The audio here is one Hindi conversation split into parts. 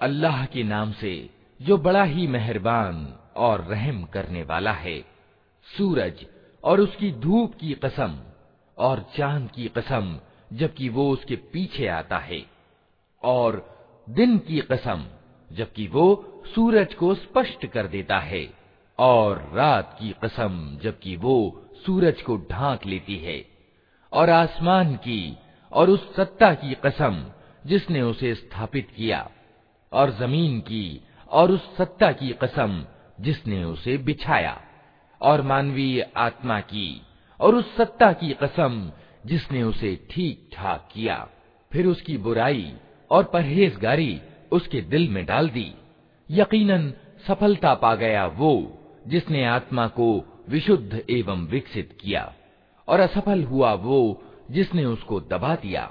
अल्लाह के नाम से जो बड़ा ही मेहरबान और रहम करने वाला है सूरज और उसकी धूप की कसम और चांद की कसम जबकि वो उसके पीछे आता है और दिन की कसम जबकि वो सूरज को स्पष्ट कर देता है और रात की कसम जबकि वो सूरज को ढांक लेती है और आसमान की और उस सत्ता की कसम जिसने उसे स्थापित किया और ज़मीन की और उस सत्ता की कसम जिसने उसे बिछाया और मानवीय आत्मा की और उस सत्ता की कसम जिसने उसे ठीक ठाक किया। फिर उसकी बुराई और परहेजगारी उसके दिल में डाल दी। यकीनन सफलता पा गया वो जिसने आत्मा को विशुद्ध एवं विकसित किया और असफल हुआ वो जिसने उसको दबा दिया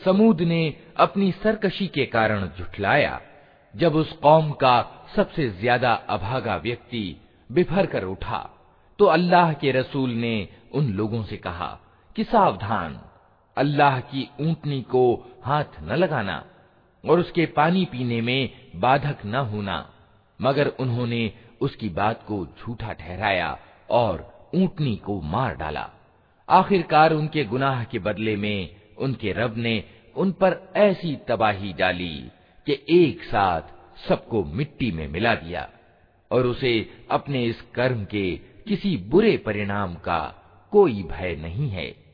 समूद ने अपनी सरकशी के कारण झुठलाया जब उस कौम का सबसे ज्यादा अभागा व्यक्ति बिफर कर उठा तो अल्लाह के रसूल ने उन लोगों से कहा कि सावधान अल्लाह की ऊंटनी को हाथ न लगाना और उसके पानी पीने में बाधक न होना मगर उन्होंने उसकी बात को झूठा ठहराया और ऊंटनी को मार डाला। आखिरकार उनके गुनाह के बदले में उनके रब ने उन पर ऐसी तबाही डाली कि एक साथ सबको मिट्टी में मिला दिया और उसे अपने इस कर्म के किसी बुरे परिणाम का कोई भय नहीं है।